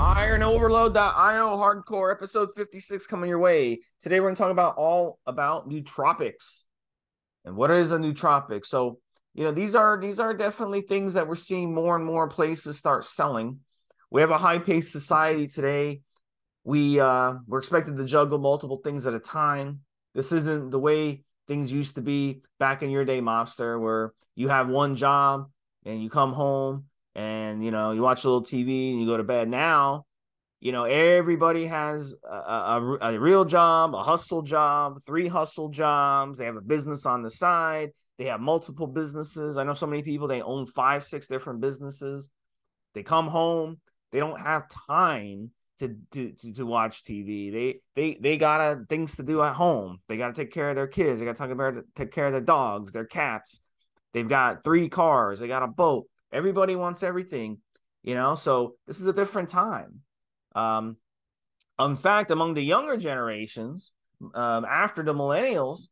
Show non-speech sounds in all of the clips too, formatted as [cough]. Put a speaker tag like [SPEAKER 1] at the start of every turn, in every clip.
[SPEAKER 1] Iron Overload.io Hardcore episode 56 coming your way. Today we're going to talk about all about nootropics. And what is a nootropic? So, you know, these are these are definitely things that we're seeing more and more places start selling. We have a high-paced society today. We uh we're expected to juggle multiple things at a time. This isn't the way things used to be back in your day, mobster, where you have one job and you come home and you know you watch a little TV and you go to bed. Now, you know everybody has a, a, a, real job, a hustle job, three hustle jobs. They have a business on the side. They have multiple businesses. I know so many people they own five, six different businesses. They come home, they don't have time to to, to, to watch TV. They they they got things to do at home. They got to take care of their kids. They got to take care of their dogs, their cats. They've got three cars. They got a boat Everybody wants everything, you know. So this is a different time. Um, in fact, among the younger generations, um, after the millennials,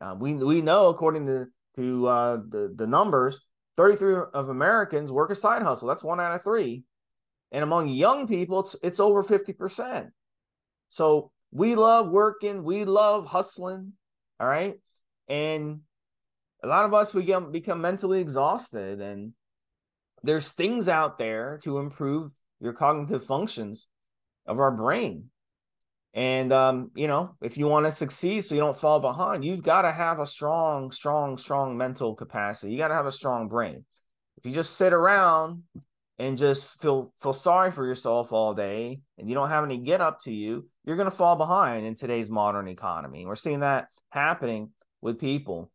[SPEAKER 1] uh, we we know according to to uh, the the numbers, 33 of Americans work a side hustle. That's one out of three, and among young people, it's it's over 50 percent. So we love working, we love hustling, all right, and a lot of us we get become mentally exhausted and there's things out there to improve your cognitive functions of our brain. And um, you know if you want to succeed so you don't fall behind you've got to have a strong strong strong mental capacity. You got to have a strong brain. If you just sit around and just feel feel sorry for yourself all day and you don't have any get up to you you're going to fall behind in today's modern economy. We're seeing that happening with people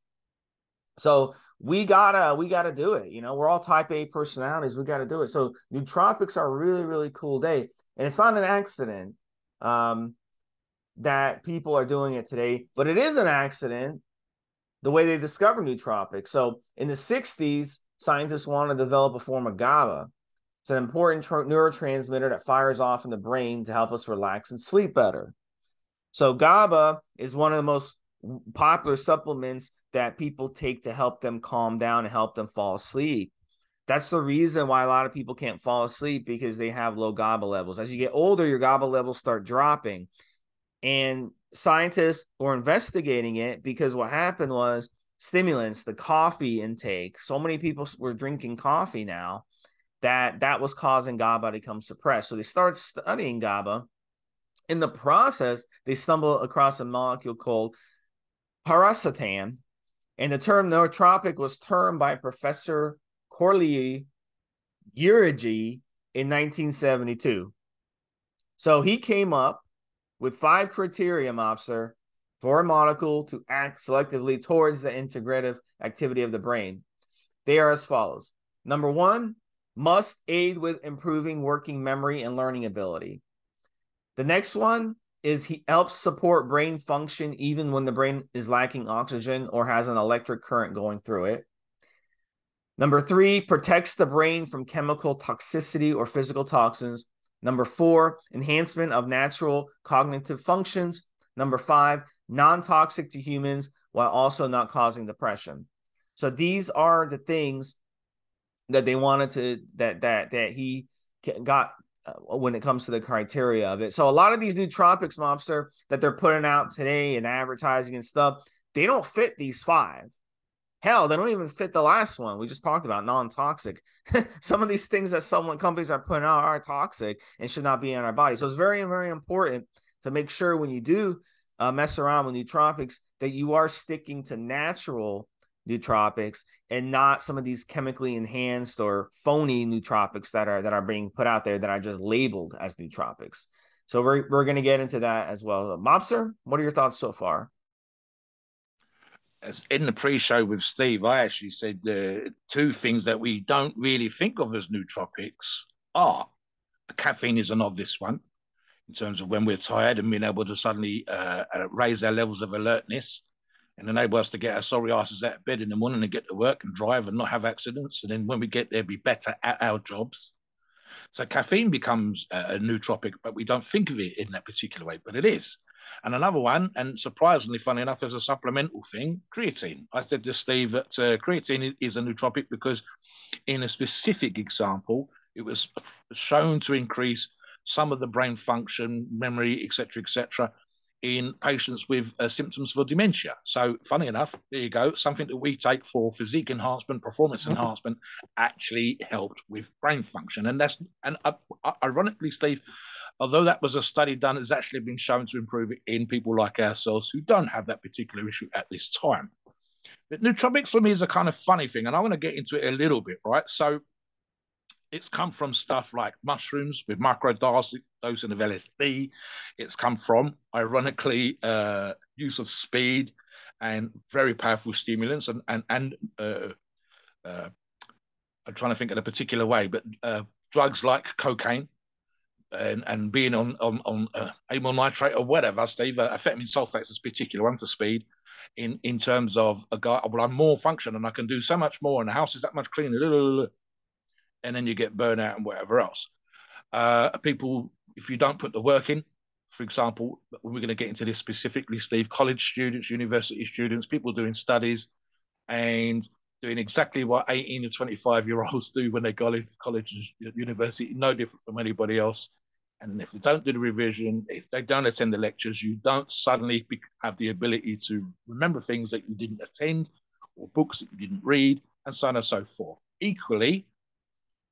[SPEAKER 1] so we gotta we gotta do it. You know, we're all type A personalities. We gotta do it. So nootropics are a really really cool day, and it's not an accident um, that people are doing it today, but it is an accident the way they discovered nootropics. So in the '60s, scientists wanted to develop a form of GABA. It's an important neurotransmitter that fires off in the brain to help us relax and sleep better. So GABA is one of the most popular supplements that people take to help them calm down and help them fall asleep. That's the reason why a lot of people can't fall asleep because they have low GABA levels. As you get older, your GABA levels start dropping. And scientists were investigating it because what happened was stimulants, the coffee intake. So many people were drinking coffee now that that was causing GABA to become suppressed. So they started studying GABA. In the process, they stumbled across a molecule called piracetam, and the term nootropic was termed by Professor Corley Urigi in 1972. So he came up with five criteria, mobster, for a molecule to act selectively towards the integrative activity of the brain. They are as follows. Number one, must aid with improving working memory and learning ability. The next one is he helps support brain function even when the brain is lacking oxygen or has an electric current going through it. Number three, protects the brain from chemical toxicity or physical toxins. Number four, enhancement of natural cognitive functions. Number five, non toxic to humans while also not causing depression. So these are the things that they wanted to that that that he got uh, when it comes to the criteria of it. So a lot of these nootropics, mobster, that they're putting out today and advertising and stuff, they don't fit these five. Hell, they don't even fit the last one we just talked about, non-toxic. [laughs] Some of these things that someone companies are putting out are toxic and should not be in our body. So it's very, very important to make sure when you do uh, mess around with nootropics that you are sticking to natural nootropics and not some of these chemically enhanced or phony nootropics that are that are being put out there that are just labeled as nootropics. So we're we're going to get into that as well. Mobster, what are your thoughts so far?
[SPEAKER 2] As in the pre-show with Steve, I actually said the two things that we don't really think of as nootropics are caffeine is an obvious one in terms of when we're tired and being able to suddenly uh, uh, raise our levels of alertness and enable us to get our sorry asses out of bed in the morning and get to work and drive and not have accidents. And then when we get there, be better at our jobs. So caffeine becomes a, a nootropic, but we don't think of it in that particular way, but it is. And another one, and surprisingly, funny enough, as a supplemental thing, creatine. I said to Steve that uh, creatine is a nootropic because, in a specific example, it was shown to increase some of the brain function, memory, etc., etc., in patients with uh, symptoms for dementia. So, funny enough, there you go. Something that we take for physique enhancement, performance mm-hmm. enhancement, actually helped with brain function. And that's and uh, ironically, Steve, although that was a study done, it's actually been shown to improve it in people like ourselves who don't have that particular issue at this time. But nootropics for me is a kind of funny thing, and I want to get into it a little bit, right? So it's come from stuff like mushrooms with microdosing of LSD. It's come from, ironically, uh, use of speed and very powerful stimulants and and and uh, uh, I'm trying to think in a particular way, but uh, drugs like cocaine and, and being on on on uh, amyl nitrate or whatever, Steve, uh, amphetamine sulfates is a particular one for speed. In in terms of a guy, well, I'm more function and I can do so much more, and the house is that much cleaner and then you get burnout and whatever else. Uh, people, if you don't put the work in, for example, we're going to get into this specifically, Steve, college students, university students, people doing studies and doing exactly what 18 to 25 year olds do when they go into college university, no different from anybody else. And if they don't do the revision, if they don't attend the lectures, you don't suddenly have the ability to remember things that you didn't attend or books that you didn't read, and so on and so forth. Equally,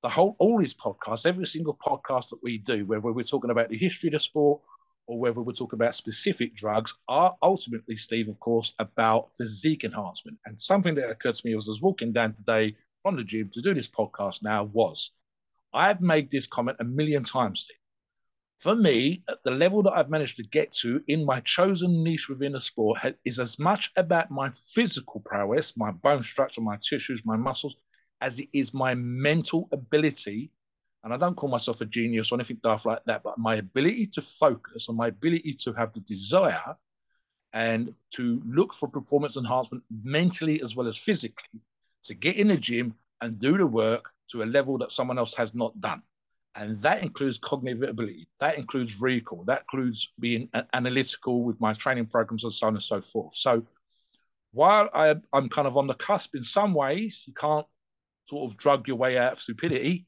[SPEAKER 2] the whole all these podcasts, every single podcast that we do, whether we're talking about the history of the sport or whether we're talking about specific drugs, are ultimately, Steve, of course, about physique enhancement. And something that occurred to me as I was walking down today from the gym to do this podcast now was I've made this comment a million times, Steve. For me, at the level that I've managed to get to in my chosen niche within a sport is as much about my physical prowess, my bone structure, my tissues, my muscles, as it is my mental ability. And I don't call myself a genius or anything daft like that, but my ability to focus and my ability to have the desire and to look for performance enhancement mentally as well as physically to get in the gym and do the work to a level that someone else has not done. And that includes cognitive ability, that includes recall, that includes being analytical with my training programs and so on and so forth. So while I, I'm kind of on the cusp in some ways, you can't sort of drug your way out of stupidity,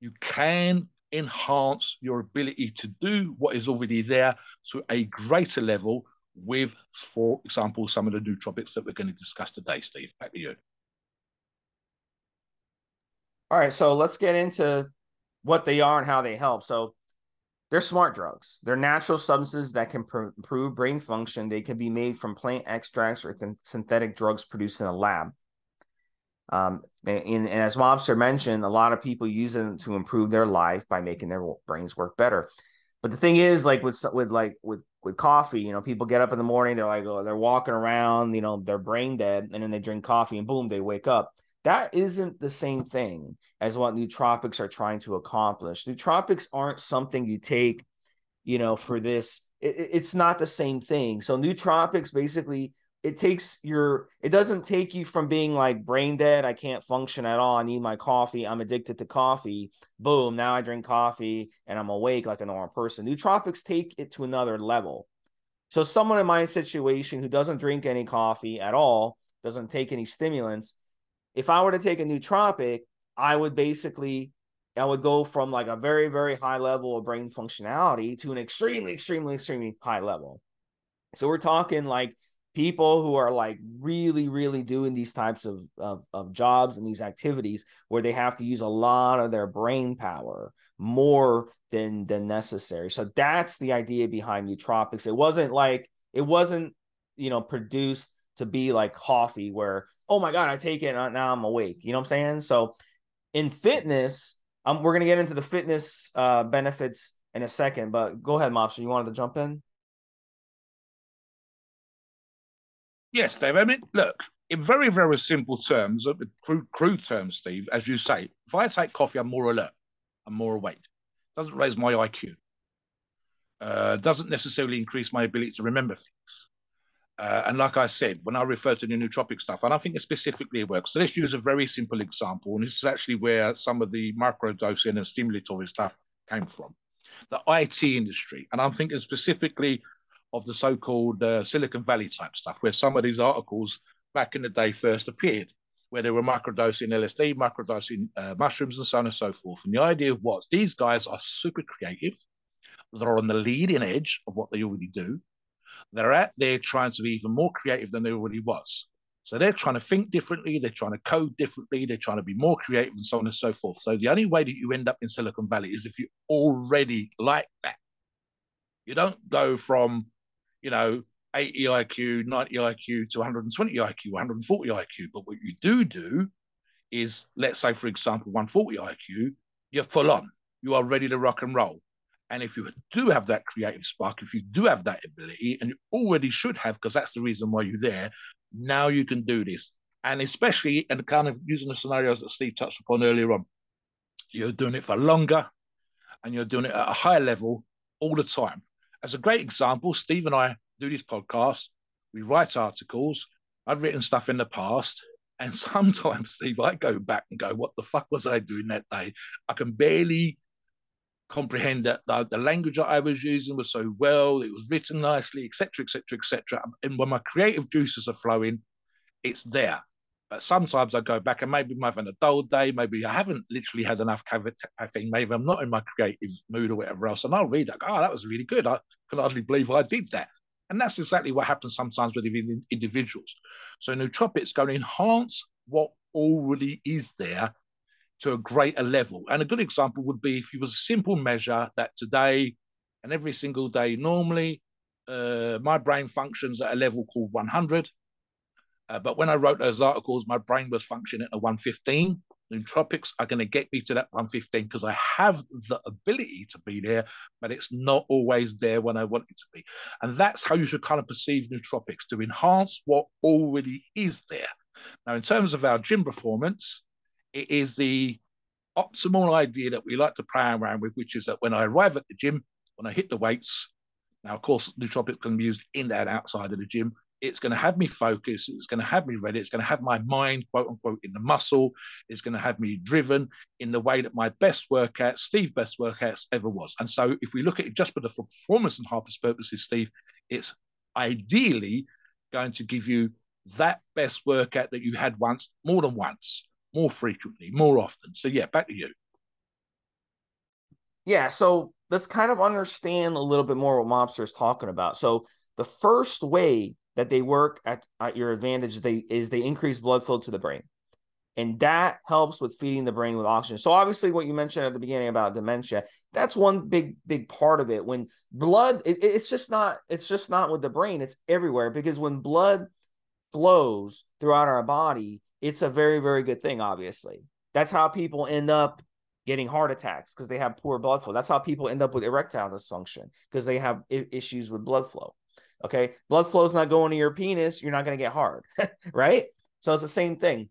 [SPEAKER 2] you can enhance your ability to do what is already there to a greater level with, for example, some of the nootropics that we're going to discuss today, Steve. Back to you.
[SPEAKER 1] All right, so let's get into what they are and how they help. So they're smart drugs. They're natural substances that can pr- improve brain function. They can be made from plant extracts or th- synthetic drugs produced in a lab. Um, and, and, as Mobster mentioned, a lot of people use them to improve their life by making their brains work better. But the thing is, like with with like with with coffee, you know, people get up in the morning, they're like, oh, they're walking around, you know, they're brain dead, and then they drink coffee, and boom, they wake up. That isn't the same thing as what nootropics are trying to accomplish. Nootropics aren't something you take, you know, for this. It, it's not the same thing. So nootropics basically it takes your it doesn't take you from being like brain dead i can't function at all i need my coffee i'm addicted to coffee boom now i drink coffee and i'm awake like a normal person. Nootropics take it to another level. So someone in my situation who doesn't drink any coffee at all doesn't take any stimulants if i were to take a nootropic i would basically i would go from like a very very high level of brain functionality to an extremely extremely extremely high level. So we're talking like people who are like really really doing these types of, of, of jobs and these activities where they have to use a lot of their brain power more than than necessary. So that's the idea behind nootropics. It wasn't like it wasn't you know produced to be like coffee where oh my god i take it and now i'm awake. You know what i'm saying? So in fitness um, we're going to get into the fitness uh, benefits in a second but go ahead mobster you wanted to jump in
[SPEAKER 2] Yes, Dave. I mean, look, in very, very simple terms, crude, crude terms, Steve, as you say, if I take coffee, I'm more alert, I'm more awake. doesn't raise my IQ, uh, doesn't necessarily increase my ability to remember things. Uh, and like I said, when I refer to the nootropic stuff, and I think it specifically works. So let's use a very simple example. And this is actually where some of the microdosing and stimulatory stuff came from. The IT industry. And I'm thinking specifically of the so-called uh, Silicon Valley type stuff, where some of these articles back in the day first appeared, where they were microdosing LSD, microdosing uh, mushrooms, and so on and so forth. And the idea was these guys are super creative. They're on the leading edge of what they already do they're out there trying to be even more creative than they already was. So they're trying to think differently, they're trying to code differently, they're trying to be more creative and so on and so forth. So the only way that you end up in Silicon Valley is if you already like that. You don't go from, you know, 80 IQ, 90 IQ to 120 IQ, 140 IQ. But what you do do is, let's say, for example, 140 IQ, you're full on. You are ready to rock and roll. And if you do have that creative spark, if you do have that ability, and you already should have, because that's the reason why you're there, now you can do this. And especially, and kind of using the scenarios that Steve touched upon earlier on, you're doing it for longer and you're doing it at a higher level all the time. As a great example, Steve and I do this podcast, we write articles. I've written stuff in the past, and [laughs] sometimes, Steve, I go back and go, What the fuck was I doing that day? I can barely comprehend that the, the, language that I was using was so well, it was written nicely, etc., etc., etc. And when my creative juices are flowing, it's there. But sometimes I go back and maybe I'm having a dull day, maybe I haven't literally had enough caffeine, maybe I'm not in my creative mood or whatever else. And I'll read like, oh, that was really good. I can hardly believe I did that. And that's exactly what happens sometimes with individuals. So nootropics going to enhance what already is there to a greater level. And a good example would be if you was a simple measure that today and every single day, normally uh, my brain functions at a level called 100. Uh, but when I wrote those articles, my brain was functioning at a 115. Nootropics are going to get me to that 115 because I have the ability to be there, but it's not always there when I want it to be. And that's how you should kind of perceive nootropics to enhance what already is there. Now, in terms of our gym performance, it is the optimal idea that we like to play around with, which is that when I arrive at the gym, when I hit the weights, now of course nootropics can be used in and outside of the gym. It's going to have me focused. It's going to have me ready. It's going to have my mind, quote unquote, in the muscle. It's going to have me driven in the way that my best workout, Steve, best workouts ever was. And so, if we look at it just for the performance and harvest purposes, Steve, it's ideally going to give you that best workout that you had once, more than once more frequently, more often. So yeah, back to you.
[SPEAKER 1] Yeah, so let's kind of understand a little bit more what Mobster is talking about. So the first way that they work at, at your advantage they is they increase blood flow to the brain. And that helps with feeding the brain with oxygen. So obviously, what you mentioned at the beginning about dementia, that's one big, big part of it. When blood, it, it's just not, it's just not with the brain, it's everywhere because when blood flows throughout our body, it's a very, very good thing, obviously. That's how people end up getting heart attacks because they have poor blood flow. That's how people end up with erectile dysfunction because they have issues with blood flow. Okay. Blood flow is not going to your penis. You're not going to get hard. [laughs] right. So it's the same thing.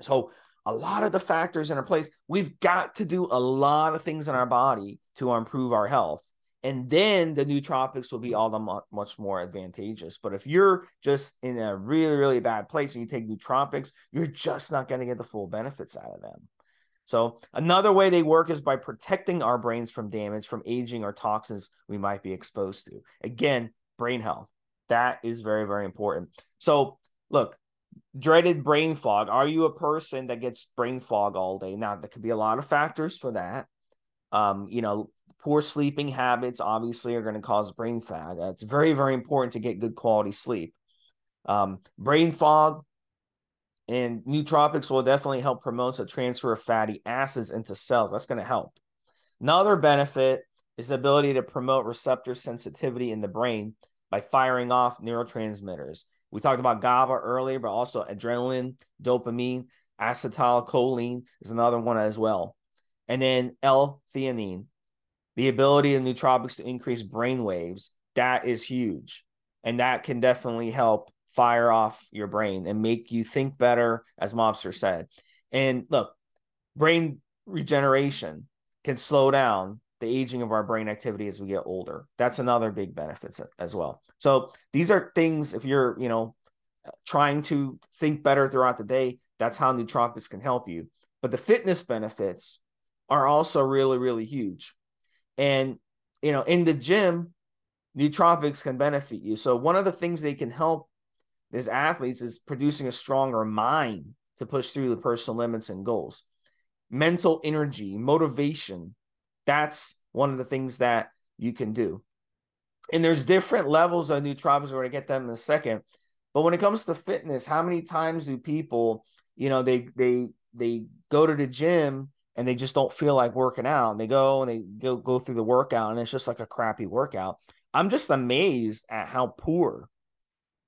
[SPEAKER 1] So a lot of the factors in our place, we've got to do a lot of things in our body to improve our health and then the nootropics will be all the much more advantageous. But if you're just in a really, really bad place and you take nootropics, you're just not going to get the full benefits out of them. So another way they work is by protecting our brains from damage from aging or toxins we might be exposed to. Again, brain health. That is very, very important. So look, dreaded brain fog. Are you a person that gets brain fog all day? Now, there could be a lot of factors for that. Um, you know, Poor sleeping habits obviously are going to cause brain fog. It's very, very important to get good quality sleep. Um, brain fog and nootropics will definitely help promote the transfer of fatty acids into cells. That's going to help. Another benefit is the ability to promote receptor sensitivity in the brain by firing off neurotransmitters. We talked about GABA earlier, but also adrenaline, dopamine, acetylcholine is another one as well. And then L-theanine, the ability of nootropics to increase brain waves, that is huge. And that can definitely help fire off your brain and make you think better, as Mobster said. And look, brain regeneration can slow down the aging of our brain activity as we get older. That's another big benefit as well. So these are things if you're, you know, trying to think better throughout the day, that's how nootropics can help you. But the fitness benefits are also really, really huge. And, you know, in the gym, nootropics can benefit you. So one of the things they can help as athletes is producing a stronger mind to push through the personal limits and goals. Mental energy, motivation, that's one of the things that you can do. And there's different levels of nootropics. We're to get them in a second. But when it comes to fitness, how many times do people, you know, they they they go to the gym and they just don't feel like working out. And they go and they go go through the workout and it's just like a crappy workout. I'm just amazed at how poor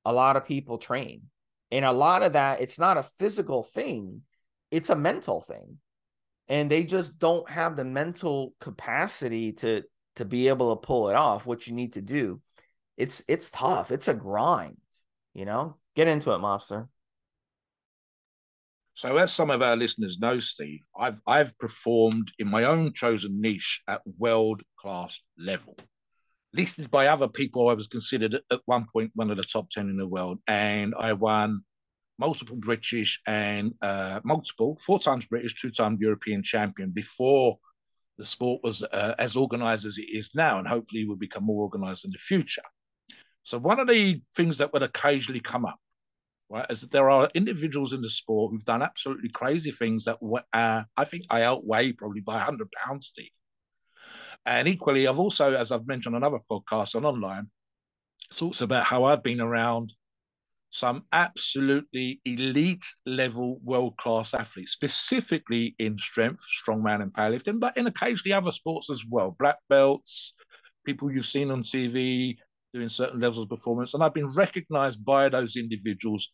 [SPEAKER 1] a lot of people train. And a lot of that, it's not a physical thing, it's a mental thing. And they just don't have the mental capacity to to be able to pull it off, what you need to do. It's it's tough. It's a grind, you know. Get into it, Mobster.
[SPEAKER 2] So, as some of our listeners know, Steve, I've I've performed in my own chosen niche at world class level. Listed by other people, I was considered at one point one of the top ten in the world, and I won multiple British and uh, multiple four times British, two time European champion before the sport was uh, as organized as it is now, and hopefully will become more organized in the future. So, one of the things that would occasionally come up right? is that there are individuals in the sport who've done absolutely crazy things that uh, I think I outweigh probably by 100 pounds, Steve. And equally, I've also, as I've mentioned on other podcasts and online, talks about how I've been around some absolutely elite level world class athletes, specifically in strength, strongman, and powerlifting, but in occasionally other sports as well. Black belts, people you've seen on TV doing certain levels of performance. And I've been recognized by those individuals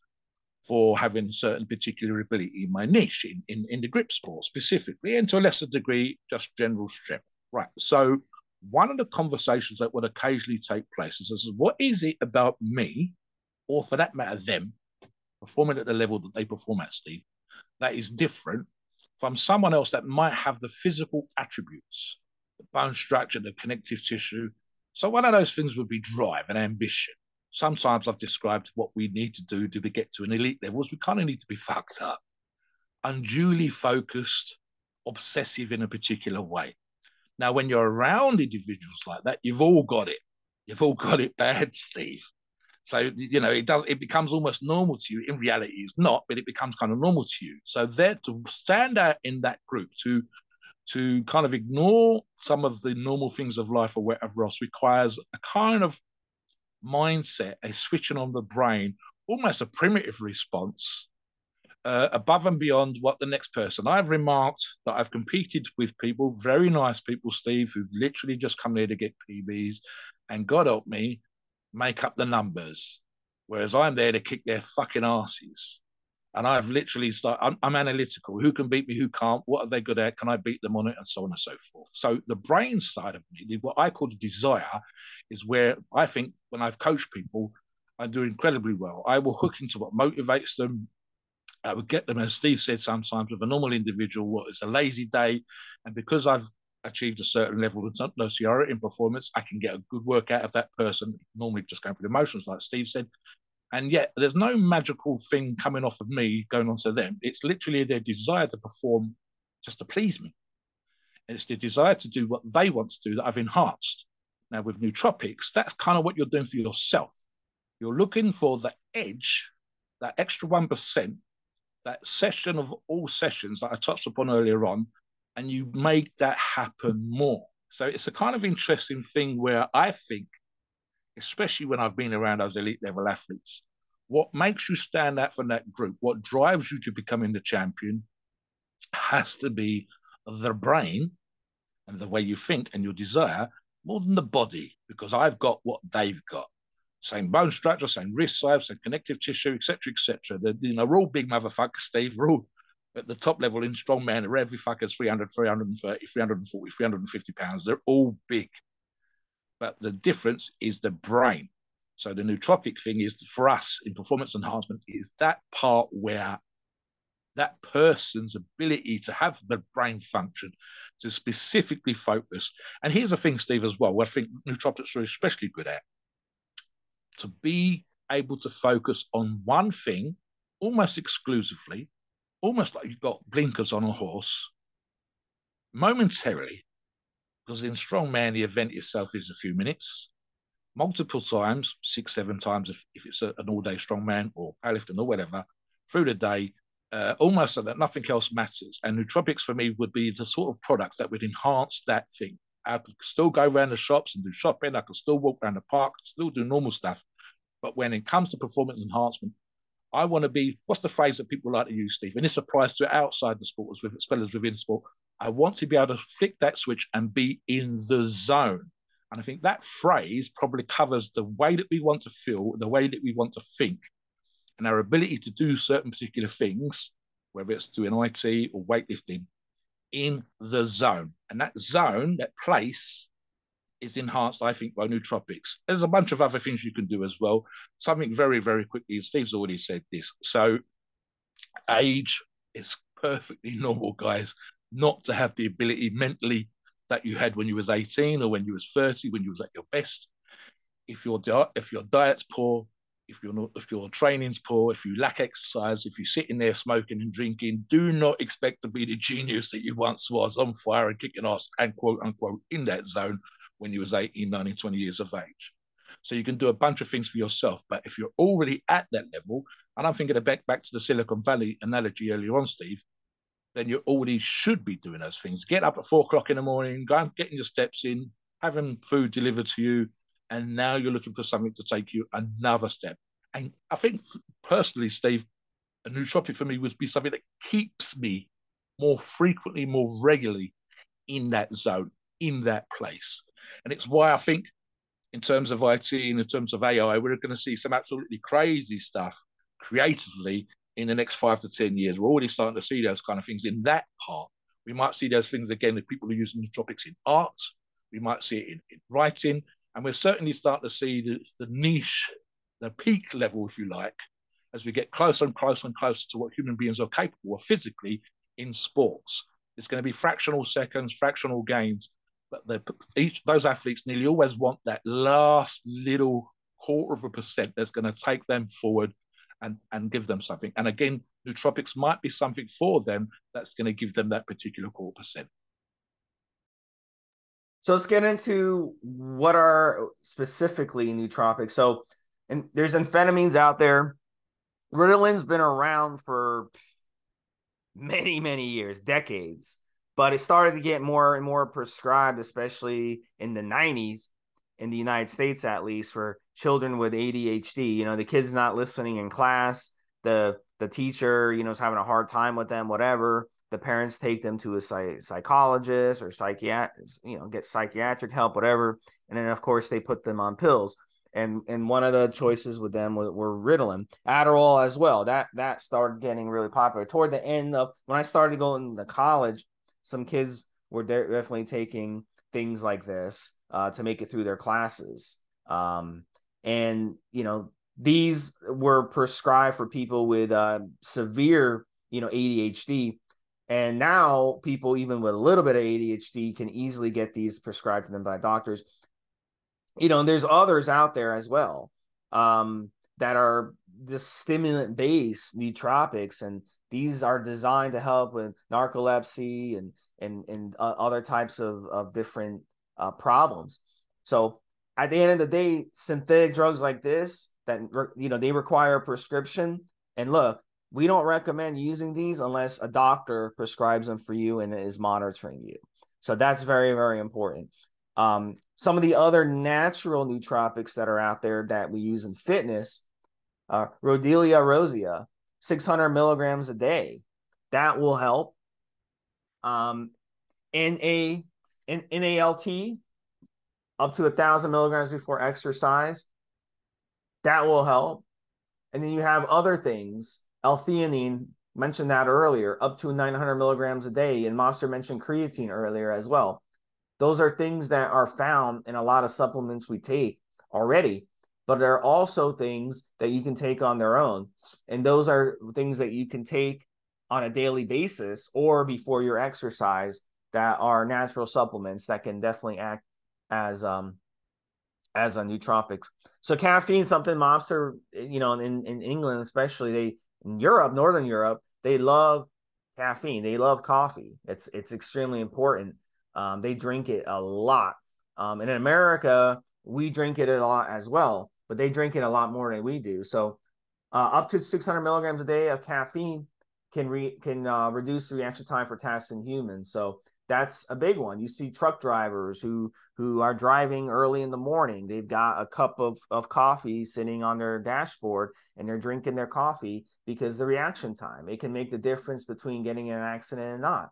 [SPEAKER 2] for having certain particular ability in my niche, in, in, in the grip sport specifically, and to a lesser degree, just general strength. Right. So one of the conversations that would occasionally take place is, is what is it about me, or for that matter, them, performing at the level that they perform at, Steve, that is different from someone else that might have the physical attributes, the bone structure, the connective tissue. So one of those things would be drive and ambition sometimes I've described what we need to do to get to an elite level is we kind of need to be [laughs] fucked up, unduly focused, obsessive in a particular way. Now, when you're around individuals like that, you've all got it. You've all got it bad, [laughs] Steve. So you know it does. It becomes almost normal to you. In reality, it's not, but it becomes kind of normal to you. So there to stand out in that group, to to kind of ignore some of the normal things of life or whatever else requires a kind of mindset, a switching on the brain, almost a primitive response uh, above and beyond what the next person. I've remarked that I've competed with people, very nice people, Steve, who've literally just come here to get PBs, and God help me, make up the numbers. Whereas I'm there to kick their fucking asses. And I've literally started, I'm, I'm, analytical. Who can beat me? Who can't? What are they good at? Can I beat them on it? And so on and so forth. So the brain side of me, what I call the desire, is where I think when I've coached people, I do incredibly well. I will hook into what motivates them. I would get them, as Steve said, sometimes with a normal individual, what is a lazy day. And because I've achieved a certain level of notoriety in performance, I can get a good work out of that person, normally just going through the emotions, like Steve said. And yet there's no magical thing coming off of me going on to them. It's literally their desire to perform just to please me. It's the desire to do what they want to do that I've enhanced. Now with nootropics, that's kind of what you're doing for yourself. You're looking for the edge, that extra 1%, that session of all sessions that I touched upon earlier on, and you make that happen more. So it's a kind of interesting thing where I think especially when I've been around those elite level athletes, what makes you stand out from that group, what drives you to becoming the champion, has to be the brain and the way you think and your desire more than the body, because I've got what they've got. Same bone structure, same wrist size, same connective tissue, etc., etc. You know, we're all big motherfuckers, Steve. We're all at the top level in strongman. Every fucker's 300, 330, 340, 350 pounds. They're all big but the difference is the brain. So the nootropic thing is for us in performance enhancement is that part where that person's ability to have the brain function to specifically focus. And here's the thing, Steve, as well, what I think nootropics are especially good at to be able to focus on one thing almost exclusively, almost like you've got blinkers on a horse, momentarily, because in strongman, the event itself is a few minutes, multiple times, six, seven times if, if it's a, an all day strongman or powerlifting or whatever, through the day, uh, almost so that nothing else matters. And nootropics for me would be the sort of product that would enhance that thing. I could still go around the shops and do shopping. I could still walk around the park, still do normal stuff. But when it comes to performance enhancement, I want to be what's the phrase that people like to use, Steve? And this applies to outside the sport as well as within sport. I want to be able to flick that switch and be in the zone. And I think that phrase probably covers the way that we want to feel, the way that we want to think, and our ability to do certain particular things, whether it's doing IT or weightlifting, in the zone. And that zone, that place, is enhanced, I think, by nootropics. There's a bunch of other things you can do as well. Something very, very quickly, Steve's already said this. So, age is [laughs] perfectly normal, guys, not to have the ability mentally that you had when you was 18 or when you was 30, when you was at your best. If your di- if your diet's poor, if you're not, if your training's poor, if you lack exercise, if you're sitting there smoking and drinking, do not expect to be the genius that you once was on fire and kicking ass and quote unquote in that zone when you was 18, 19, 20 years of age. So you can do a bunch of things for yourself. But if you're already at that level, and I'm thinking back back to the Silicon Valley analogy earlier on, Steve, then you already should be doing those things. Get up at four o'clock in the morning, go and getting your steps in, having food delivered to you, and now you're looking for something to take you another step. And I think personally, Steve, a new nootropic for me would be something that keeps me more frequently, more regularly in that zone, in that place. And it's why I think, in terms of IT and in terms of AI, we're going to see some absolutely crazy stuff creatively in the next five to 10 years. We're already starting to see those kind of things in that part. We might see those things again if people are using nootropics in art. We might see it in, in writing. And we're certainly starting to see the, the niche, the peak level, if you like, as we get closer and closer and closer to what human beings are capable of physically in sports. It's going to be fractional seconds, fractional gains, but each those athletes nearly always want that last little quarter of a percent that's going to take them forward and and give them something. And again, nootropics might be something for them that's going to give them that particular quarter percent.
[SPEAKER 1] So let's get into what are specifically nootropics. So, and there's amphetamines out there. Ritalin's been around for many, many years, decades but it started to get more and more prescribed, especially in the 90s in the United States, at least for children with ADHD. You know, the kid's not listening in class, the the teacher, you know, is having a hard time with them, whatever. The parents take them to a psych- psychologist or psychiatrist, you know, get psychiatric help, whatever. And then, of course, they put them on pills. And and one of the choices with them were, were Ritalin, Adderall as well. That that started getting really popular toward the end of when I started going to college some kids were de- definitely taking things like this uh, to make it through their classes. Um, and you know these were prescribed for people with uh, severe you know ADHD. And now people even with a little bit of ADHD can easily get these prescribed to them by doctors. You know, and there's others out there as well um, that are the stimulant based nootropics and these are designed to help with narcolepsy and and and uh, other types of of different uh, problems. So at the end of the day, synthetic drugs like this that you know they require a prescription. And look, we don't recommend using these unless a doctor prescribes them for you and is monitoring you. So that's very very important. Um, some of the other natural nootropics that are out there that we use in fitness, uh, Rhodiola rosea, 600 milligrams a day. That will help. Um, in a in NALT up to a thousand milligrams before exercise. That will help. And then you have other things. L-theanine mentioned that earlier, up to 900 milligrams a day. And Mobster mentioned creatine earlier as well. Those are things that are found in a lot of supplements we take already but there are also things that you can take on their own. And those are things that you can take on a daily basis or before your exercise that are natural supplements that can definitely act as um as a nootropic. So caffeine, something mobster, you know, in, in England especially, they in Europe, Northern Europe, they love caffeine. They love coffee. It's it's extremely important. Um, they drink it a lot. Um, and in America, we drink it a lot as well, but they drink it a lot more than we do. So uh, up to 600 milligrams a day of caffeine can re- can uh, reduce reaction time for tasks in humans. So that's a big one. You see truck drivers who who are driving early in the morning. They've got a cup of, of coffee sitting on their dashboard and they're drinking their coffee because the reaction time it can make the difference between getting in an accident and not.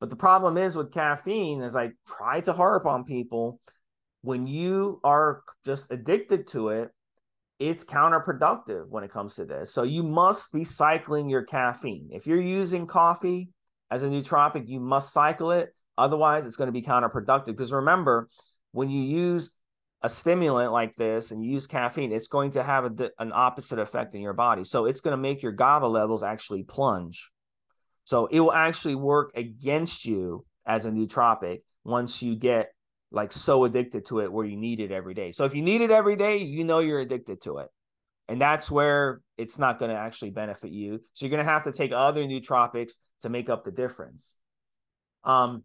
[SPEAKER 1] But the problem is with caffeine, as I try to harp on people, when you are just addicted to it, it's counterproductive when it comes to this. So you must be cycling your caffeine. If you're using coffee as a nootropic, you must cycle it. Otherwise, it's going to be counterproductive. Because remember, when you use a stimulant like this and you use caffeine, it's going to have a, an opposite effect in your body. So it's going to make your GABA levels actually plunge. So it will actually work against you as a nootropic once you get like so addicted to it where you need it every day. So if you need it every day, you know you're addicted to it. And that's where it's not going to actually benefit you. So you're going to have to take other nootropics to make up the difference. Um,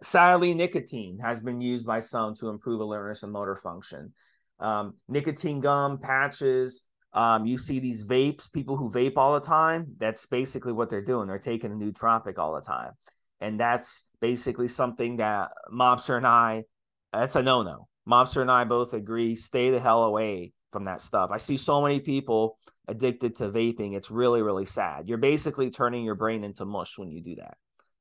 [SPEAKER 1] sadly, nicotine has been used by some to improve alertness and motor function. Um, nicotine gum, patches, um, you see these vapes, people who vape all the time. That's basically what they're doing. They're taking a nootropic all the time. And that's basically something that Mobster and I, that's a no no. Mobster and I both agree stay the hell away from that stuff. I see so many people addicted to vaping. It's really, really sad. You're basically turning your brain into mush when you do that.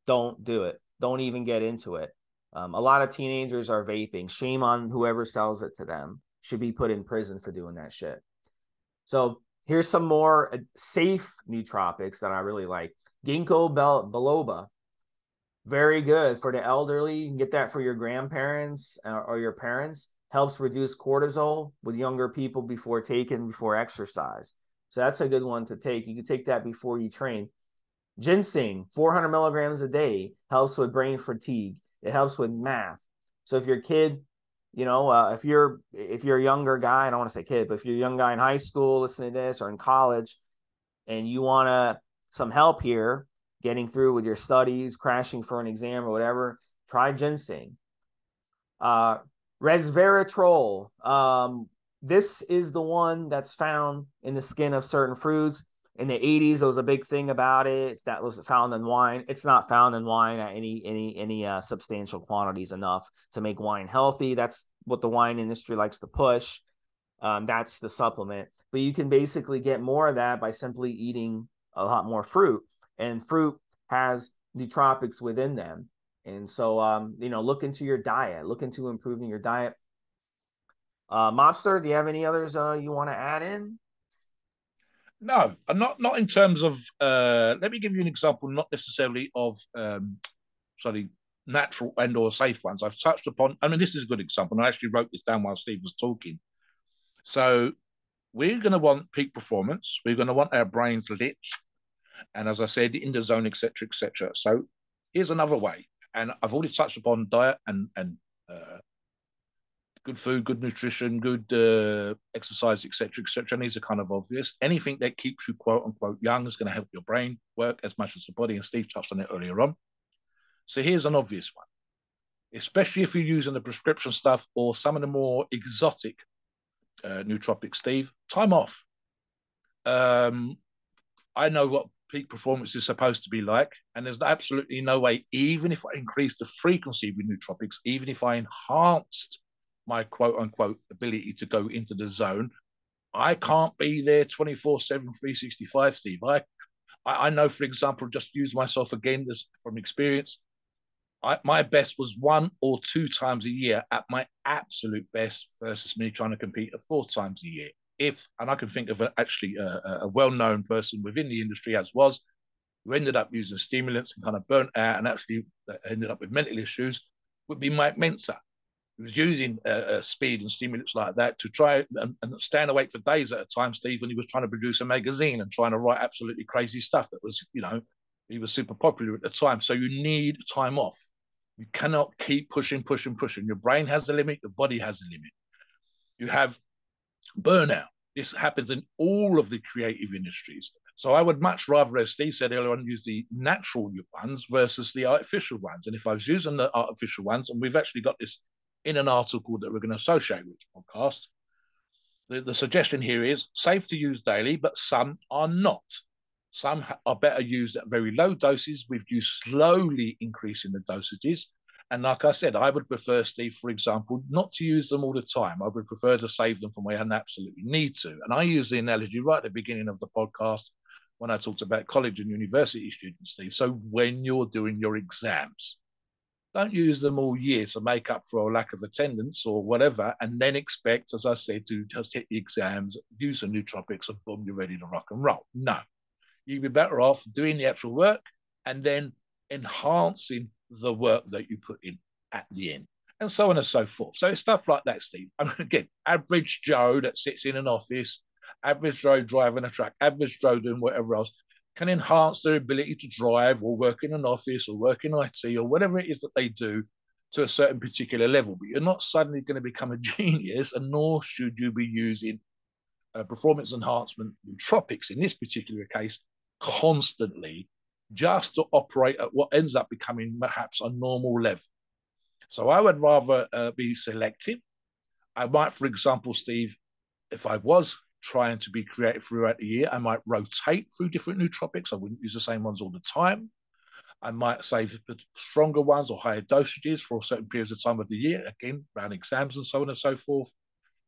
[SPEAKER 1] Don't do it. Don't even get into it. Um, a lot of teenagers are vaping. Shame on whoever sells it to them. Should be put in prison for doing that shit. So here's some more uh, safe nootropics that I really like. Ginkgo biloba, very good for the elderly. You can get that for your grandparents uh, or your parents helps reduce cortisol with younger people before taking before exercise. So that's a good one to take. You can take that before you train. Ginseng, 400 milligrams a day, helps with brain fatigue. It helps with math. So if your kid, you know, uh, if you're if you're a younger guy, I don't want to say kid, but if you're a young guy in high school listening to this or in college, and you want to some help here, getting through with your studies, crashing for an exam or whatever, try ginseng. Uh, resveratrol. Um, this is the one that's found in the skin of certain fruits. In the 80s, there was a big thing about it that was found in wine. It's not found in wine at any any any uh, substantial quantities enough to make wine healthy. That's what the wine industry likes to push. Um, that's the supplement. But you can basically get more of that by simply eating a lot more fruit. And fruit has nootropics within them. And so, um, you know, look into your diet, look into improving your diet. Uh, Mobster, do you have any others uh, you want to add in?
[SPEAKER 2] No, uh, not not in terms of. Uh, let me give you an example, not necessarily of um, sorry, natural and or safe ones. I've touched upon. I mean, this is a good example. I actually wrote this down while Steve was talking. So we're going to want peak performance. We're going to want our brains lit, and as I said, in the zone, etc., etc. So here's another way and I've already touched upon diet and and uh, good food, good nutrition, good uh, exercise, etc., etc. And these are kind of obvious. Anything that keeps you quote unquote young is going to help your brain work as much as the body. And Steve touched on it earlier on. So here's an obvious one, especially if you're using the prescription stuff or some of the more exotic uh, nootropics. Steve, time off. Um, I know what peak performance is supposed to be like. And there's absolutely no way, even if I increased the frequency with nootropics, even if I enhanced my quote unquote ability to go into the zone, I can't be there 24 7, 365, Steve. I, I know, for example, just use myself again this, from experience. I, my best was one or two times a year at my absolute best versus me trying to compete at four times a year if, and I can think of a, actually a, a well-known person within the industry as was, who ended up using stimulants and kind of burnt out and actually ended up with mental issues, would be Mike Mentzer. He was using uh, uh, speed and stimulants like that to try and, and, stand awake for days at a time, Steve, when he was trying to produce a magazine and trying to write absolutely crazy stuff that was, you know, he was super popular at the time. So you need time off. You cannot keep pushing, pushing, pushing. Your brain has a limit, your body has a limit. You have burnout. This happens in all of the creative industries. So I would much rather, as Steve said earlier on, use the natural ones versus the artificial ones. And if I was using the artificial ones, and we've actually got this in an article that we're going to associate with the podcast, the, the suggestion here is safe to use daily, but some are not. Some are better used at very low doses with you slowly increasing the dosages. And like I said, I would prefer, Steve, for example, not to use them all the time. I would prefer to save them from where I absolutely need to. And I use the analogy right at the beginning of the podcast when I talked about college and university students, Steve. So when you're doing your exams, don't use them all year to make up for a lack of attendance or whatever, and then expect, as I said, to just hit the exams, use the nootropics, and boom, you're ready to rock and roll. No, you'd be better off doing the actual work and then enhancing the work that you put in at the end, and so on and so forth. So it's stuff like that, Steve. [laughs] I mean, again, average Joe that sits in an office, average Joe driving a truck, average Joe doing whatever else can enhance their ability to drive or work in an office or work in IT or whatever it is that they do to a certain particular level. But you're not suddenly going to become a [laughs] genius, and nor should you be using uh, performance enhancement nootropics in this particular case constantly just to operate at what ends up becoming perhaps a normal level. So I would rather uh, be selective. I might, for example, Steve, if I was trying to be creative throughout the year, I might rotate through different nootropics. I wouldn't use the same ones all the time. I might save stronger ones or higher dosages for certain periods of time of the year, again, around exams and so on and so forth,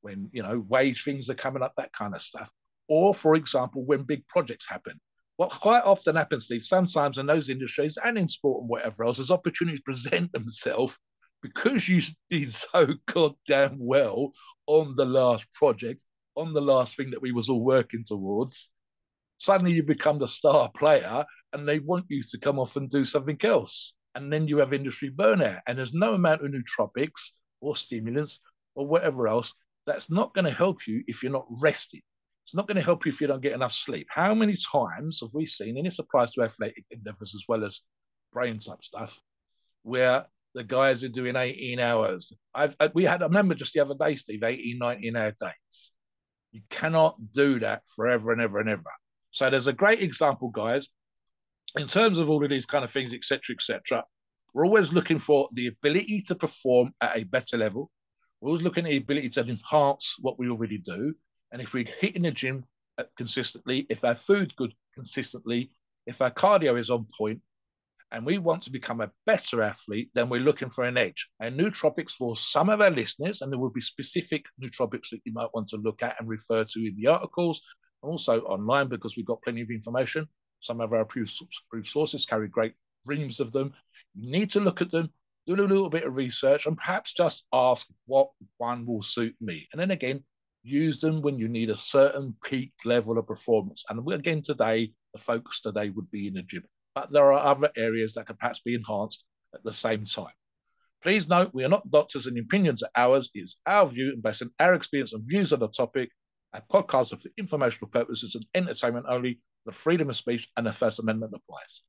[SPEAKER 2] when, you know, wage things are coming up, that kind of stuff. Or, for example, when big projects happen what quite often happens, Steve, sometimes in those industries and in sport and whatever else, as opportunities present themselves because you did so [laughs] goddamn well on the last project, on the last thing that we was all working towards, suddenly you become the star player and they want you to come off and do something else. And then you have industry burnout. And there's no amount of nootropics or stimulants or whatever else that's not going to help you if you're not rested. It's not going to help you if you don't get enough sleep. How many times have we seen, and it applies to athletic endeavors as well as brain type stuff, where the guys are doing 18 hours? I've, uh, we had, I remember just the other day, Steve, 18, 19 hour days. You cannot do that forever and ever and ever. So there's a great example, guys, in terms of all of these kind of things, etc., etc. We're always looking for the ability to perform at a better level. We're always looking at the ability to enhance what we already do. And if we're hitting the gym uh, consistently, if our food's good consistently, if our cardio is on point, and we want to become a better athlete, then we're looking for an edge. And nootropics for some of our listeners, and there will be specific nootropics that you might want to look at and refer to in the articles, and also online because we've got plenty of information. Some of our approved sources carry great reams of them. You need to look at them, do a little bit of research, and perhaps just ask what one will suit me. And then again, use them when you need a certain peak level of performance. And again, today, the focus today would be in the gym. But there are other areas that can perhaps be enhanced at the same time. Please note, we are not doctors and opinions are ours. It is our view and based on our experience and views on the topic. Our podcast are for informational purposes and entertainment only. The freedom of speech and the First Amendment applies.